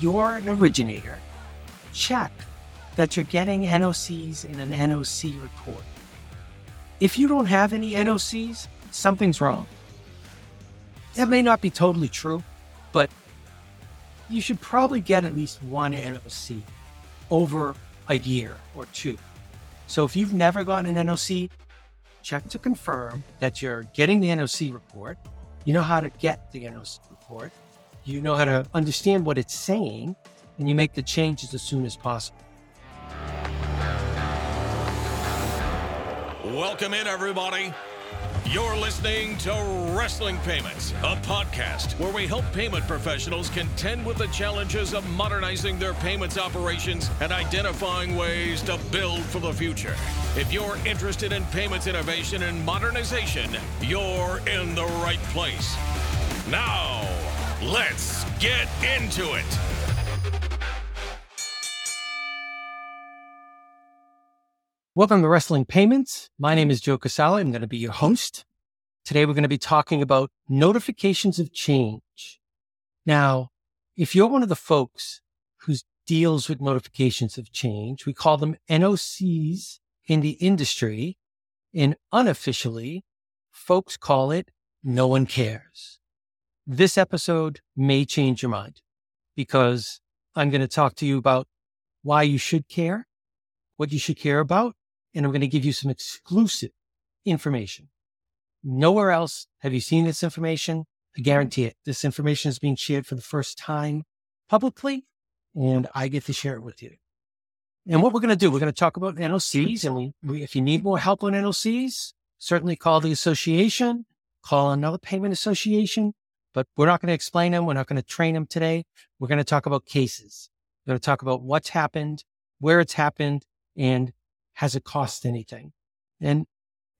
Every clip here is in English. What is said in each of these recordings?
you're an originator, check that you're getting NOCs in an NOC report. If you don't have any NOCs, something's wrong. That may not be totally true, but you should probably get at least one NOC over a year or two. So if you've never gotten an NOC, check to confirm that you're getting the NOC report. You know how to get the NOC report. You know how to understand what it's saying, and you make the changes as soon as possible. Welcome in, everybody. You're listening to Wrestling Payments, a podcast where we help payment professionals contend with the challenges of modernizing their payments operations and identifying ways to build for the future. If you're interested in payments innovation and modernization, you're in the right place. Now, let's get into it. Welcome to Wrestling Payments. My name is Joe Casali. I'm going to be your host. Today, we're going to be talking about notifications of change. Now, if you're one of the folks who deals with notifications of change, we call them NOCs in the industry. And unofficially, folks call it no one cares. This episode may change your mind because I'm going to talk to you about why you should care, what you should care about, and I'm going to give you some exclusive information. Nowhere else have you seen this information. I guarantee it. This information is being shared for the first time publicly, and I get to share it with you. And what we're going to do, we're going to talk about NOCs. And we, we, if you need more help on NOCs, certainly call the association, call another payment association, but we're not going to explain them. We're not going to train them today. We're going to talk about cases. We're going to talk about what's happened, where it's happened, and has it cost anything? And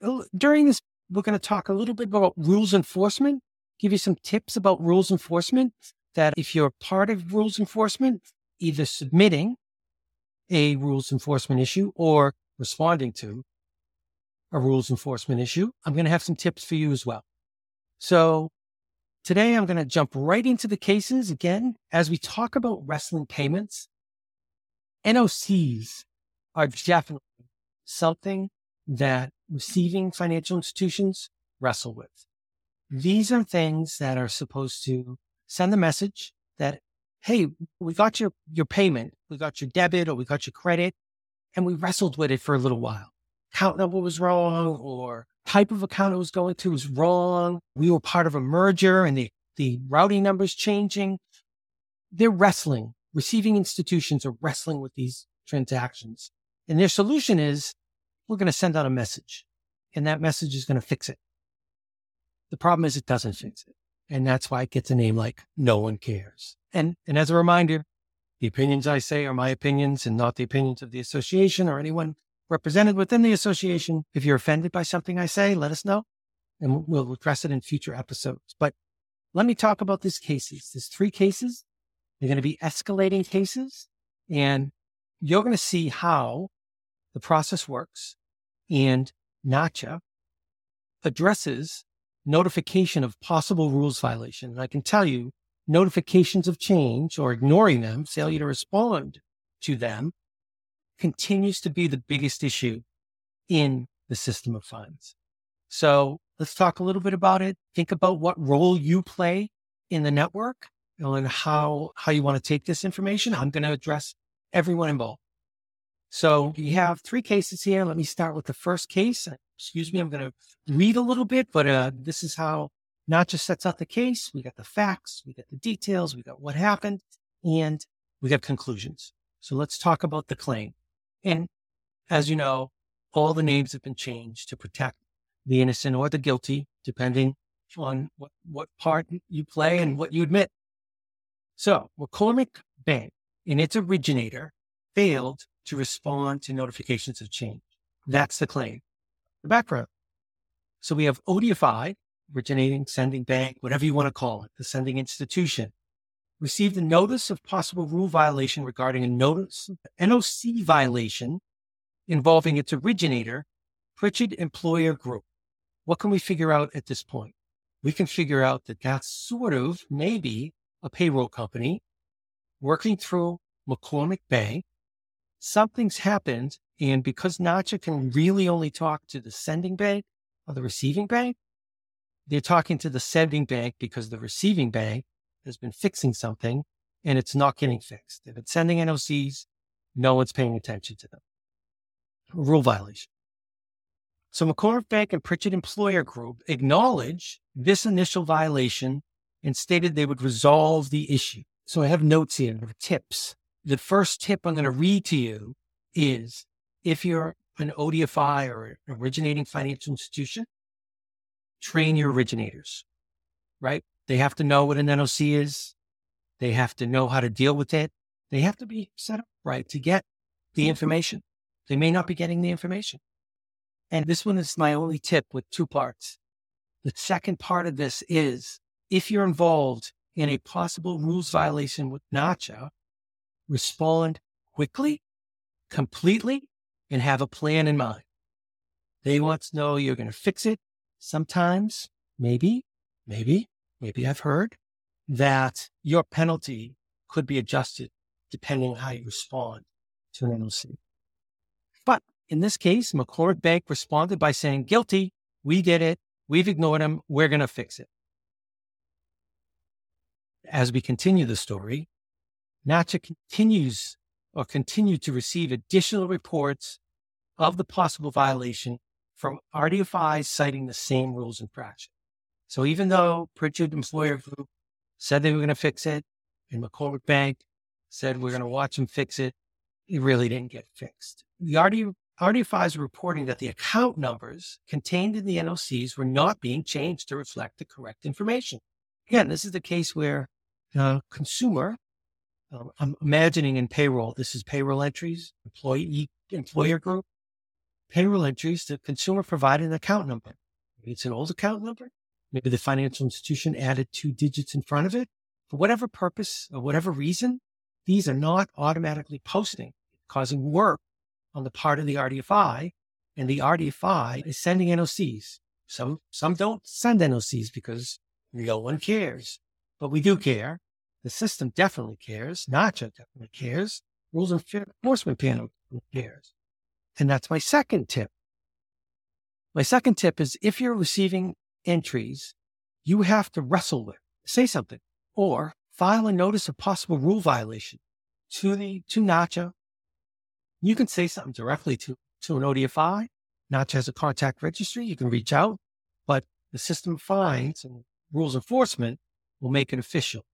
uh, during this, we're going to talk a little bit about rules enforcement, give you some tips about rules enforcement that if you're part of rules enforcement, either submitting a rules enforcement issue or responding to a rules enforcement issue, I'm going to have some tips for you as well. So today I'm going to jump right into the cases again as we talk about wrestling payments. NOCs are definitely something that receiving financial institutions wrestle with. These are things that are supposed to send the message that, hey, we got your, your payment, we got your debit or we got your credit, and we wrestled with it for a little while. Account number was wrong or type of account it was going to was wrong. We were part of a merger and the, the routing numbers changing. They're wrestling. Receiving institutions are wrestling with these transactions. And their solution is we're going to send out a message and that message is going to fix it. The problem is it doesn't fix it. And that's why it gets a name like no one cares. And, and as a reminder, the opinions I say are my opinions and not the opinions of the association or anyone represented within the association. If you're offended by something I say, let us know and we'll address it in future episodes. But let me talk about these cases. There's three cases. They're going to be escalating cases and you're going to see how the process works and NACHA addresses notification of possible rules violation. And I can tell you notifications of change or ignoring them, failure to respond to them continues to be the biggest issue in the system of funds. So let's talk a little bit about it. Think about what role you play in the network and how, how you want to take this information. I'm going to address everyone involved. So we have three cases here. Let me start with the first case. Excuse me, I'm going to read a little bit, but uh, this is how NACHA sets out the case. We got the facts, we got the details, we got what happened, and we got conclusions. So let's talk about the claim. And as you know, all the names have been changed to protect the innocent or the guilty, depending on what, what part you play and what you admit. So McCormick Bank and its originator failed to respond to notifications of change. That's the claim. The background. So we have ODFI, originating sending bank, whatever you want to call it, the sending institution, received a notice of possible rule violation regarding a notice NOC violation involving its originator, Pritchett Employer Group. What can we figure out at this point? We can figure out that that's sort of maybe a payroll company working through McCormick Bank. Something's happened. And because NACHA can really only talk to the sending bank or the receiving bank, they're talking to the sending bank because the receiving bank has been fixing something and it's not getting fixed. If it's sending NOCs, no one's paying attention to them. Rule violation. So McCormick Bank and Pritchett Employer Group acknowledge this initial violation and stated they would resolve the issue. So I have notes here, tips. The first tip I'm going to read to you is if you're an ODFI or originating financial institution, train your originators, right? They have to know what an NOC is. They have to know how to deal with it. They have to be set up right to get the mm-hmm. information. They may not be getting the information. And this one is my only tip with two parts. The second part of this is if you're involved in a possible rules violation with NACHA, respond quickly, completely, and have a plan in mind. They want to know you're going to fix it. Sometimes, maybe, maybe, maybe I've heard that your penalty could be adjusted depending on how you respond to an NOC. But in this case, McCormick Bank responded by saying, guilty, we did it, we've ignored him, we're going to fix it. As we continue the story, NACHA continues or continued to receive additional reports of the possible violation from RDFIs citing the same rules and practice. So even though Pritchett Employer Group said they were going to fix it, and McCormick Bank said we're going to watch them fix it, it really didn't get fixed. The RD, RDFIs were reporting that the account numbers contained in the NOCs were not being changed to reflect the correct information. Again, this is the case where a consumer, um, I'm imagining in payroll, this is payroll entries, employee, employer group, payroll entries, the consumer provided an account number. It's an old account number. Maybe the financial institution added two digits in front of it. For whatever purpose or whatever reason, these are not automatically posting, causing work on the part of the RDFI. And the RDFI is sending NOCs. Some, some don't send NOCs because no one cares, but we do care. The system definitely cares. NACHA definitely cares. Rules Enforcement Panel cares. And that's my second tip. My second tip is if you're receiving entries, you have to wrestle with, say something, or file a notice of possible rule violation to the to NACHA. You can say something directly to, to an ODFI. NACHA has a contact registry. You can reach out, but the system finds and rules enforcement will make it official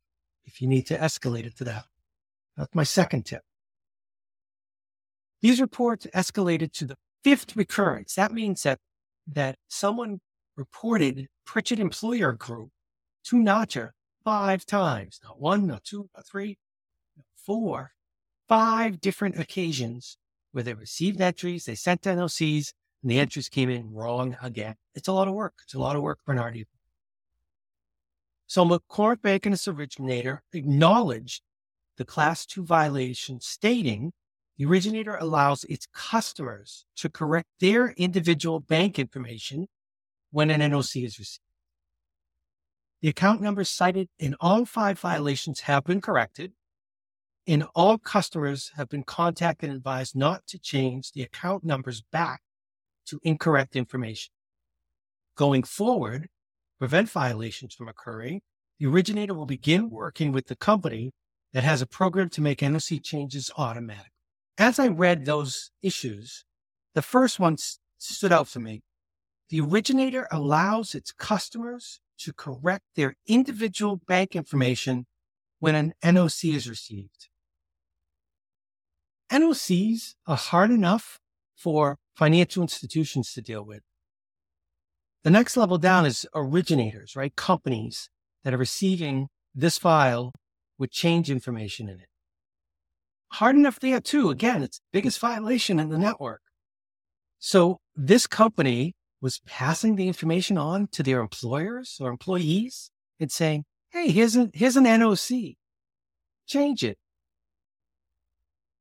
if you need to escalate it to that. That's my second tip. These reports escalated to the fifth recurrence. That means that, that someone reported Pritchett Employer Group to NACHA five times, not one, not two, not three, not four, five different occasions where they received entries, they sent NOCs, and the entries came in wrong again. It's a lot of work. It's a lot of work RD. So McCormick Bank and its originator acknowledged the class two violation stating the originator allows its customers to correct their individual bank information when an NOC is received. The account numbers cited in all five violations have been corrected, and all customers have been contacted and advised not to change the account numbers back to incorrect information. Going forward, prevent violations from occurring, the originator will begin working with the company that has a program to make NOC changes automatic as I read those issues, the first one stood out for me. The originator allows its customers to correct their individual bank information when an NOC is received. NOCs are hard enough for financial institutions to deal with. The next level down is originators, right? Companies that are receiving this file with change information in it hard enough there too. Again, it's the biggest violation in the network. So this company was passing the information on to their employers or employees and saying, Hey, here's an, here's an NOC. Change it.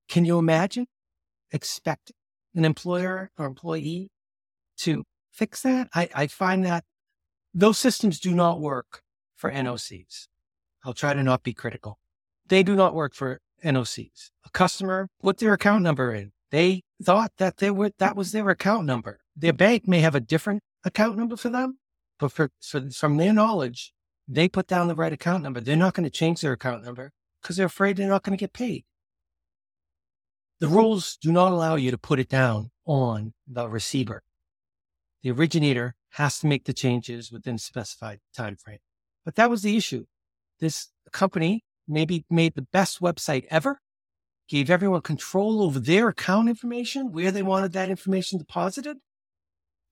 Can you imagine expect an employer or employee to fix that? I, I find that those systems do not work for NOCs. I'll try to not be critical. they do not work for NOCs. A customer put their account number in. They thought that they were, that was their account number. Their bank may have a different account number for them, but for, for from their knowledge, they put down the right account number. They're not going to change their account number because they're afraid they're not going to get paid. The rules do not allow you to put it down on the receiver. The originator has to make the changes within a specified time frame. But that was the issue. This company maybe made the best website ever, gave everyone control over their account information, where they wanted that information deposited,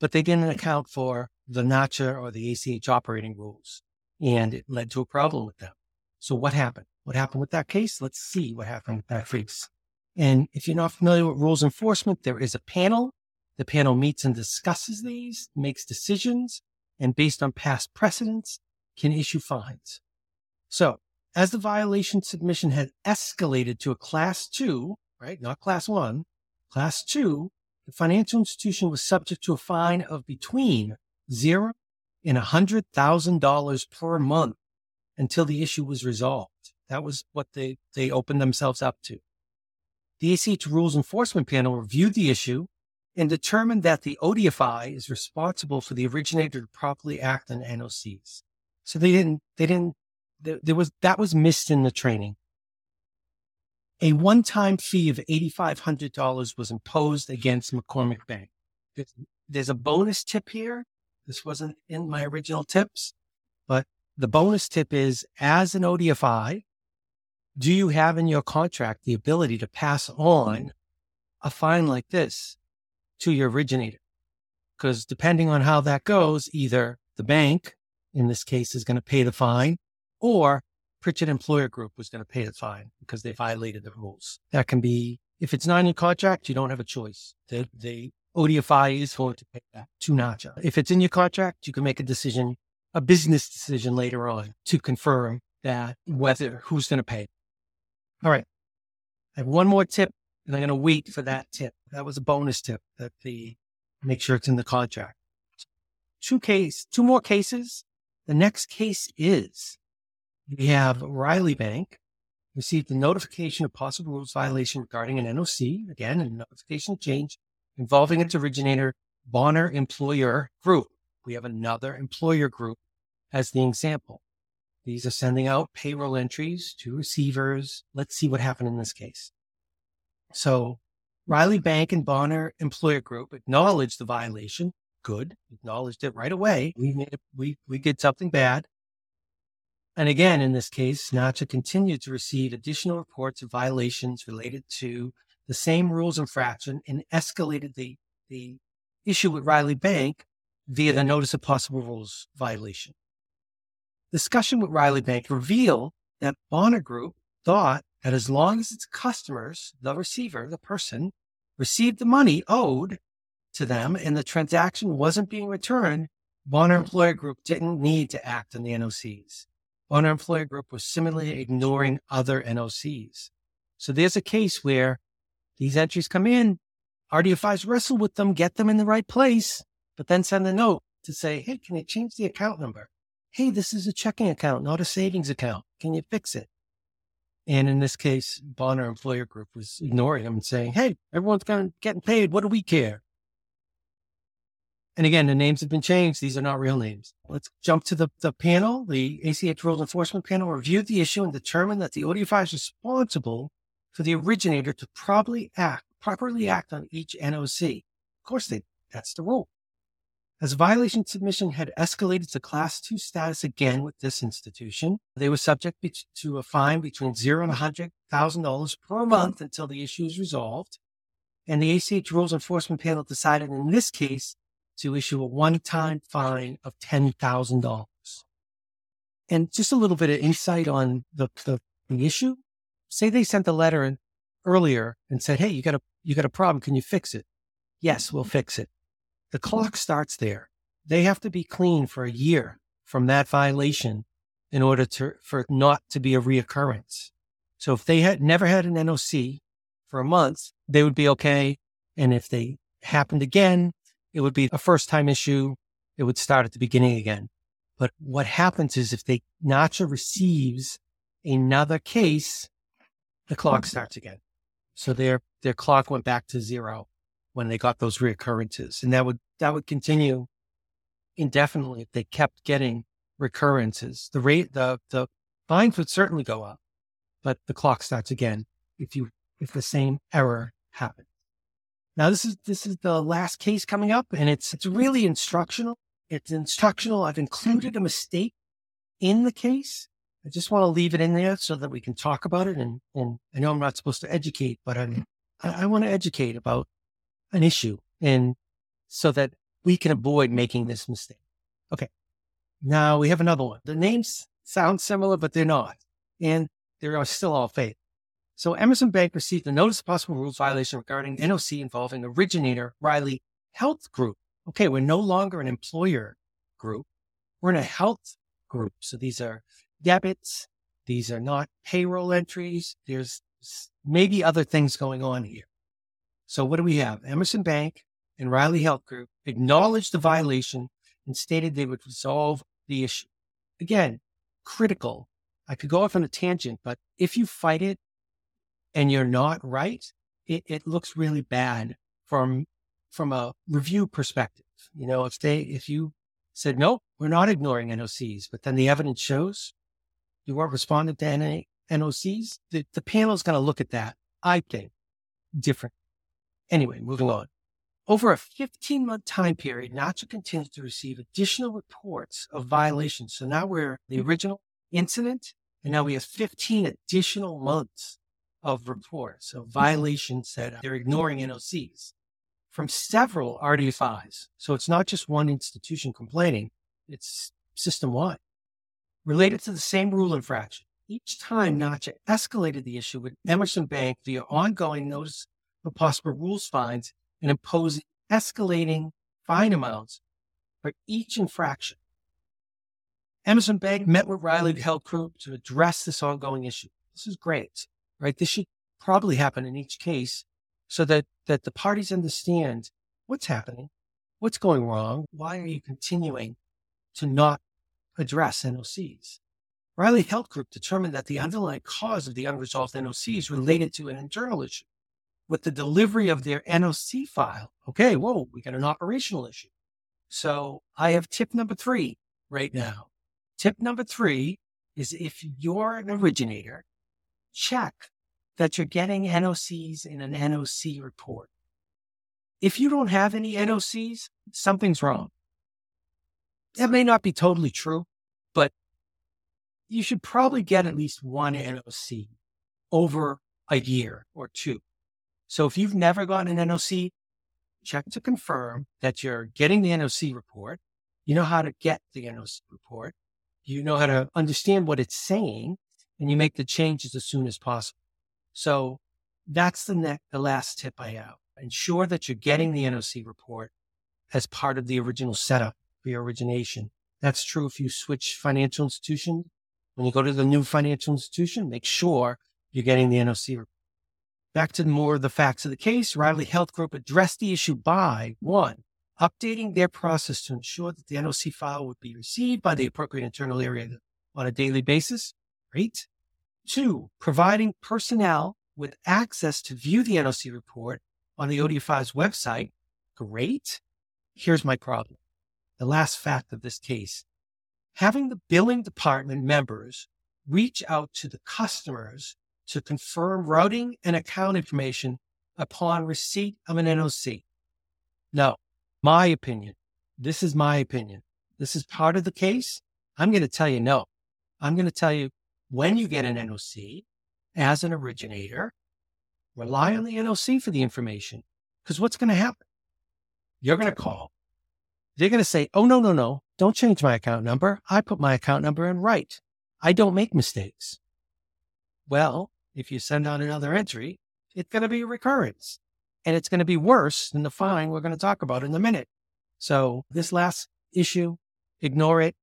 but they didn't account for the NACHA or the ACH operating rules. And it led to a problem with them. So what happened? What happened with that case? Let's see what happened with that case. And if you're not familiar with rules enforcement, there is a panel. The panel meets and discusses these, makes decisions, and based on past precedents, can issue fines. So as the violation submission had escalated to a class two, right? Not class one, class two, the financial institution was subject to a fine of between zero and a hundred thousand dollars per month until the issue was resolved. That was what they, they opened themselves up to. The ACH Rules Enforcement Panel reviewed the issue and determined that the ODFI is responsible for the originator to properly act on NOCs. So they didn't, they didn't, there, was, that was missed in the training. A one-time fee of $8,500 was imposed against McCormick Bank. There's, there's a bonus tip here. This wasn't in my original tips, but the bonus tip is as an ODFI, do you have in your contract the ability to pass on a fine like this to your originator? Because depending on how that goes, either the bank, in this case, is going to pay the fine, or Pritchett Employer Group was going to pay the fine because they violated the rules. That can be, if it's not in your contract, you don't have a choice. The, the ODFI is going to pay that to NACHA. If it's in your contract, you can make a decision, a business decision later on to confirm that whether who's going to pay. All right. I have one more tip and I'm going to wait for that tip. That was a bonus tip that the make sure it's in the contract. Two case, two more cases. The next case is we have Riley Bank received a notification of possible rules violation regarding an NOC, again, a notification change involving its originator, Bonner Employer Group. We have another employer group as the example. These are sending out payroll entries to receivers. Let's see what happened in this case. So Riley Bank and Bonner Employer Group acknowledged the violation. Good. Acknowledged it right away. We made we, we did something bad. And again, in this case, NACHA continued to receive additional reports of violations related to the same rules infraction and escalated the, the issue with Riley Bank via the notice of possible rules violation. Discussion with Riley Bank revealed that Bonner Group thought that as long as its customers, the receiver, the person, received the money owed to them and the transaction wasn't being returned, Bonner Employer Group didn't need to act on the NOCs. Bonner Employer Group was similarly ignoring other NOCs. So there's a case where these entries come in, RDFIs wrestle with them, get them in the right place, but then send a note to say, hey, can you change the account number? Hey, this is a checking account, not a savings account. Can you fix it? And in this case, Bonner Employer Group was ignoring them and saying, hey, everyone's getting paid. What do we care? And again, the names have been changed. These are not real names. Let's jump to the, the panel. The ACH Rules Enforcement Panel reviewed the issue and determined that the ODFI is responsible for the originator to properly act, properly act on each NOC. Of course, they, that's the rule. As violation submission had escalated to class two status again with this institution, they were subject to a fine between zero and $100,000 per month until the issue is resolved. And the ACH Rules Enforcement Panel decided in this case to issue a one-time fine of $10,000. And just a little bit of insight on the, the, the issue. Say they sent a letter in earlier and said, Hey, you got a, you got a problem. Can you fix it? Yes, we'll fix it. The clock starts there. They have to be clean for a year from that violation in order to, for not to be a reoccurrence. So if they had never had an NOC for a month, they would be okay. And if they happened again, it would be a first time issue. It would start at the beginning again. But what happens is if they NACHA receives another case, the clock hmm. starts again. So their their clock went back to zero when they got those reoccurrences, and that would that would continue indefinitely if they kept getting recurrences. The rate the the fines would certainly go up, but the clock starts again if you if the same error happens. Now this is this is the last case coming up, and it's it's really instructional. It's instructional. I've included a mistake in the case. I just want to leave it in there so that we can talk about it. And, and I know I'm not supposed to educate, but I'm, I, I want to educate about an issue and so that we can avoid making this mistake. Okay. Now we have another one. The names sound similar, but they're not. And they are still all fake. So Emerson Bank received a notice of possible rules violation regarding NOC involving originator Riley Health Group. Okay, we're no longer an employer group. We're in a health group. So these are debits. These are not payroll entries. There's maybe other things going on here. So what do we have? Emerson Bank and Riley Health Group acknowledged the violation and stated they would resolve the issue. Again, critical. I could go off on a tangent, but if you fight it and you're not right, it, it looks really bad from from a review perspective. You know, if they if you said no, we're not ignoring NOCs, but then the evidence shows you weren't responding to NA, NOCs, the, the panel is going to look at that, I think, different. Anyway, moving on. Over a 15 month time period, NACHA continues to receive additional reports of violations. So now we're the mm-hmm. original incident, and now we have 15 additional months of reports of mm-hmm. violations that they're ignoring NOCs from several RDFIs. So it's not just one institution complaining, it's system wide related to the same rule infraction. Each time NACHA escalated the issue with Emerson Bank via ongoing notice of possible rules fines and imposing escalating fine amounts for each infraction. Emerson Bank met with Riley Health Group to address this ongoing issue. This is great, right? This should probably happen in each case so that, that the parties understand what's happening, what's going wrong, why are you continuing to not address NOCs. Riley Health Group determined that the underlying cause of the unresolved NOCs related to an internal issue with the delivery of their NOC file. Okay, whoa, we got an operational issue. So I have tip number three right now. Tip number three is if you're an originator, check that you're getting NOCs in an NOC report. If you don't have any NOCs, something's wrong. That may not be totally true, but you should probably get at least one NOC over a year or two. So if you've never gotten an NOC, check to confirm that you're getting the NOC report. You know how to get the NOC report. You know how to understand what it's saying and you make the changes as soon as possible. So that's the next, the last tip I have. Ensure that you're getting the NOC report as part of the original setup for your origination. That's true if you switch financial institution. When you go to the new financial institution, make sure you're getting the NOC. Report. Back to more of the facts of the case, Riley Health Group addressed the issue by one, updating their process to ensure that the NOC file would be received by the appropriate internal area on a daily basis. Great. Two, providing personnel with access to view the NOC report on the ODFI's website. Great. Here's my problem the last fact of this case. Having the billing department members reach out to the customers to confirm routing and account information upon receipt of an NOC. No, my opinion. This is my opinion. This is part of the case. I'm going to tell you no. I'm going to tell you when you get an NOC as an originator, rely on the NOC for the information. Because what's going to happen? You're going to call they're going to say, oh, no, no, no, don't change my account number. I put my account number in right. I don't make mistakes. Well, if you send out another entry, it's going to be a recurrence and it's going to be worse than the fine we're going to talk about in a minute. So this last issue, ignore it.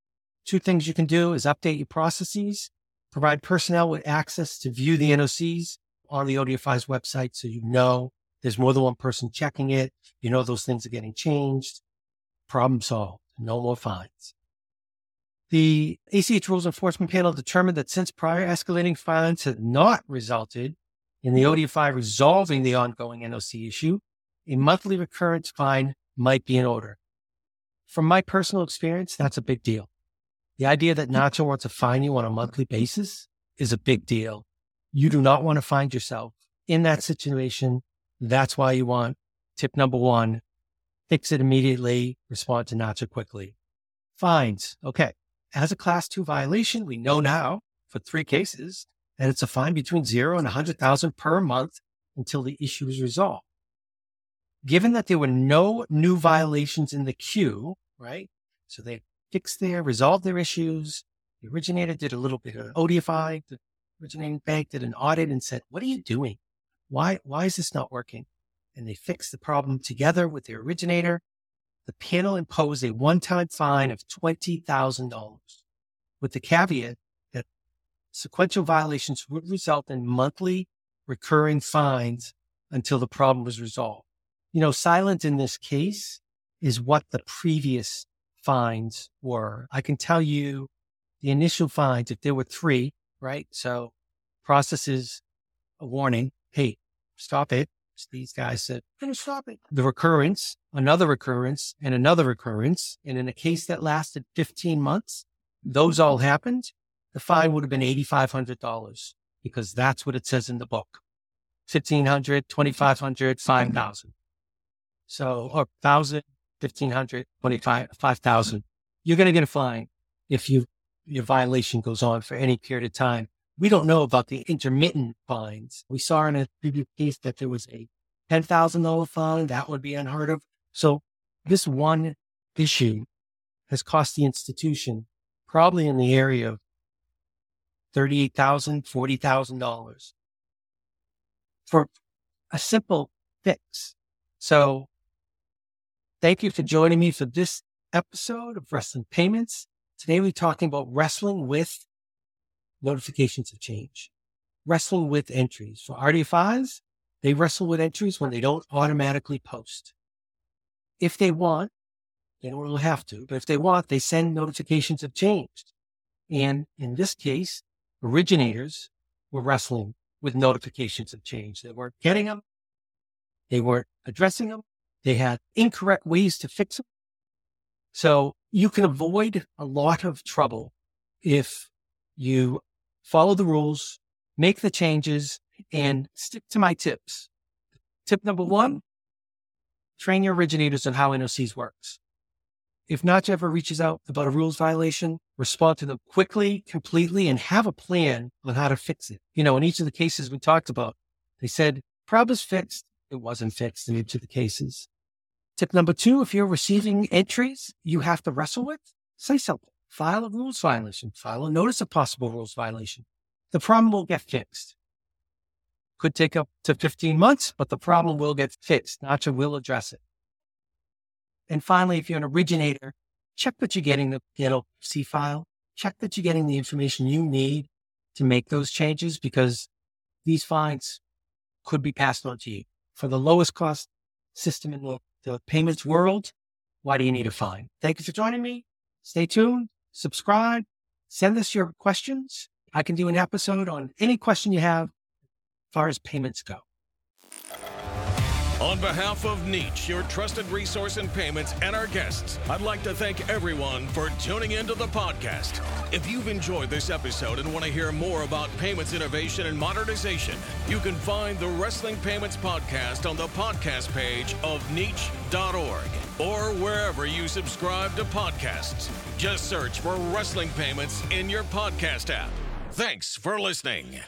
Two things you can do is update your processes, provide personnel with access to view the NOCs on the ODFI's website so you know there's more than one person checking it. You know those things are getting changed. Problem solved. No more fines. The ACH Rules Enforcement Panel determined that since prior escalating fines had not resulted in the ODFI resolving the ongoing NOC issue, a monthly recurrence fine might be in order. From my personal experience, that's a big deal. The idea that NACHA wants to fine you on a monthly basis is a big deal. You do not want to find yourself in that situation. That's why you want tip number one, fix it immediately, respond to NACHA quickly. Fines. Okay. As a class two violation, we know now for three cases that it's a fine between zero and a hundred thousand per month until the issue is resolved. Given that there were no new violations in the queue, right? So they fixed their, resolved their issues. The originator did a little bit of ODFI. The originating bank did an audit and said, what are you doing? Why, why is this not working? And they fixed the problem together with the originator. The panel imposed a one-time fine of $20,000 with the caveat that sequential violations would result in monthly recurring fines until the problem was resolved you know, silent in this case is what the previous fines were. I can tell you the initial fines, if there were three, right? So processes a warning, hey, stop it. These guys said, stop it. The recurrence, another recurrence, and another recurrence. And in a case that lasted 15 months, those all happened. The fine would have been $8,500 because that's what it says in the book. 1500, 2500, 5000. So, or thousand, fifteen hundred, twenty-five, five thousand. You're going to get a fine if you your violation goes on for any period of time. We don't know about the intermittent fines. We saw in a previous case that there was a ten thousand dollar fine. That would be unheard of. So, this one issue has cost the institution probably in the area of $38,000, $40,000 for a simple fix. So Thank you for joining me for this episode of Wrestling Payments. Today we're talking about wrestling with notifications of change, wrestling with entries. For RDFIs, they wrestle with entries when they don't automatically post. If they want, they don't really have to, but if they want, they send notifications of change. And in this case, originators were wrestling with notifications of change. They weren't getting them. They weren't addressing them. They had incorrect ways to fix them. So you can avoid a lot of trouble if you follow the rules, make the changes, and stick to my tips. Tip number one, train your originators on how NOCs works. If NACHA ever reaches out about a rules violation, respond to them quickly, completely, and have a plan on how to fix it. You know, in each of the cases we talked about, they said, problem is fixed. It wasn't fixed in each of the cases. Tip number two, if you're receiving entries you have to wrestle with, say something. File a rules violation, file a notice of possible rules violation. The problem will get fixed. Could take up to 15 months, but the problem will get fixed. NACHA will address it. And finally, if you're an originator, check that you're getting the NOC file. Check that you're getting the information you need to make those changes because these fines could be passed on to you for the lowest cost system in the the payments world, why do you need a fine? Thank you for joining me. Stay tuned, subscribe, send us your questions. I can do an episode on any question you have as far as payments go. On behalf of NEACH, your trusted resource in payments, and our guests, I'd like to thank everyone for tuning into the podcast. If you've enjoyed this episode and want to hear more about payments innovation and modernization, you can find the Wrestling Payments Podcast on the podcast page of Neach.org or wherever you subscribe to podcasts. Just search for Wrestling Payments in your podcast app. Thanks for listening.